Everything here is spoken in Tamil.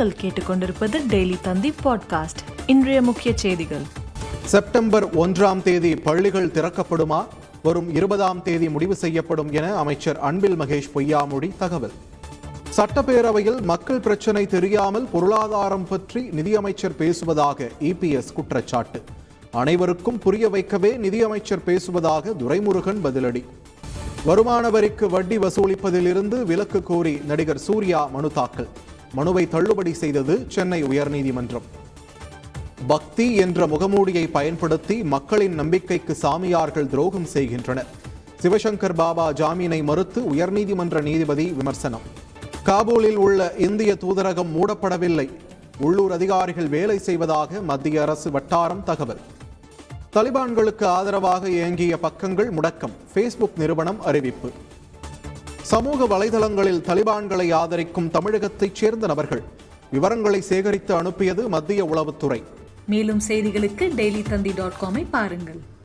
நீங்கள் கேட்டுக்கொண்டிருப்பது டெய்லி தந்தி பாட்காஸ்ட். இன்றைய முக்கிய செய்திகள். செப்டம்பர் ஒன்றாம் தேதி பள்ளிகள் திறக்கப்படுமா? வரும் இருபதாம் தேதி முடிவு செய்யப்படும் என அமைச்சர் அன்பில் மகேஷ் பொய்யாமொழி தகவல். சட்டப்பேரவையில் மக்கள் பிரச்சினை தெரியாமல் பொருளாதாரம் பற்றி நிதியமைச்சர் பேசுவதாக இபிஎஸ் குற்றச்சாட்டு. அனைவருக்கும் புரிய வைக்கவே நிதியமைச்சர் பேசுவதாக துரைமுருகன் பதிலடி. வருமான வரிக்கு வட்டி வசூலிப்பதிலிருந்து விலக்கு கோரி நடிகர் சூர்யா மனு தாக்கல். மனுவை தள்ளுபடி செய்தது சென்னை உயர்நீதிமன்றம். பக்தி என்ற முகமூடியை பயன்படுத்தி மக்களின் நம்பிக்கைக்கு சாமியார்கள் துரோகம் செய்கின்றனர். சிவசங்கர் பாபா ஜாமீனை மறுத்து உயர்நீதிமன்ற நீதிபதி விமர்சனம். காபூலில் உள்ள இந்திய தூதரகம் மூடப்படவில்லை. உள்ளூர் அதிகாரிகள் வேலை செய்வதாக மத்திய அரசு வட்டாரம் தகவல். தலிபான்களுக்கு ஆதரவாக இயங்கிய பக்கங்கள் முடக்கம். ஃபேஸ்புக் நிறுவனம் அறிவிப்பு. சமூக வலைதளங்களில் தலிபான்களை ஆதரிக்கும் தமிழகத்தைச் சேர்ந்த நபர்கள். விவரங்களை சேகரித்து அனுப்பியது மத்திய உளவுத்துறை. மேலும் செய்திகளுக்கு டெய்லி தந்தி டாட் காமை பாருங்கள்.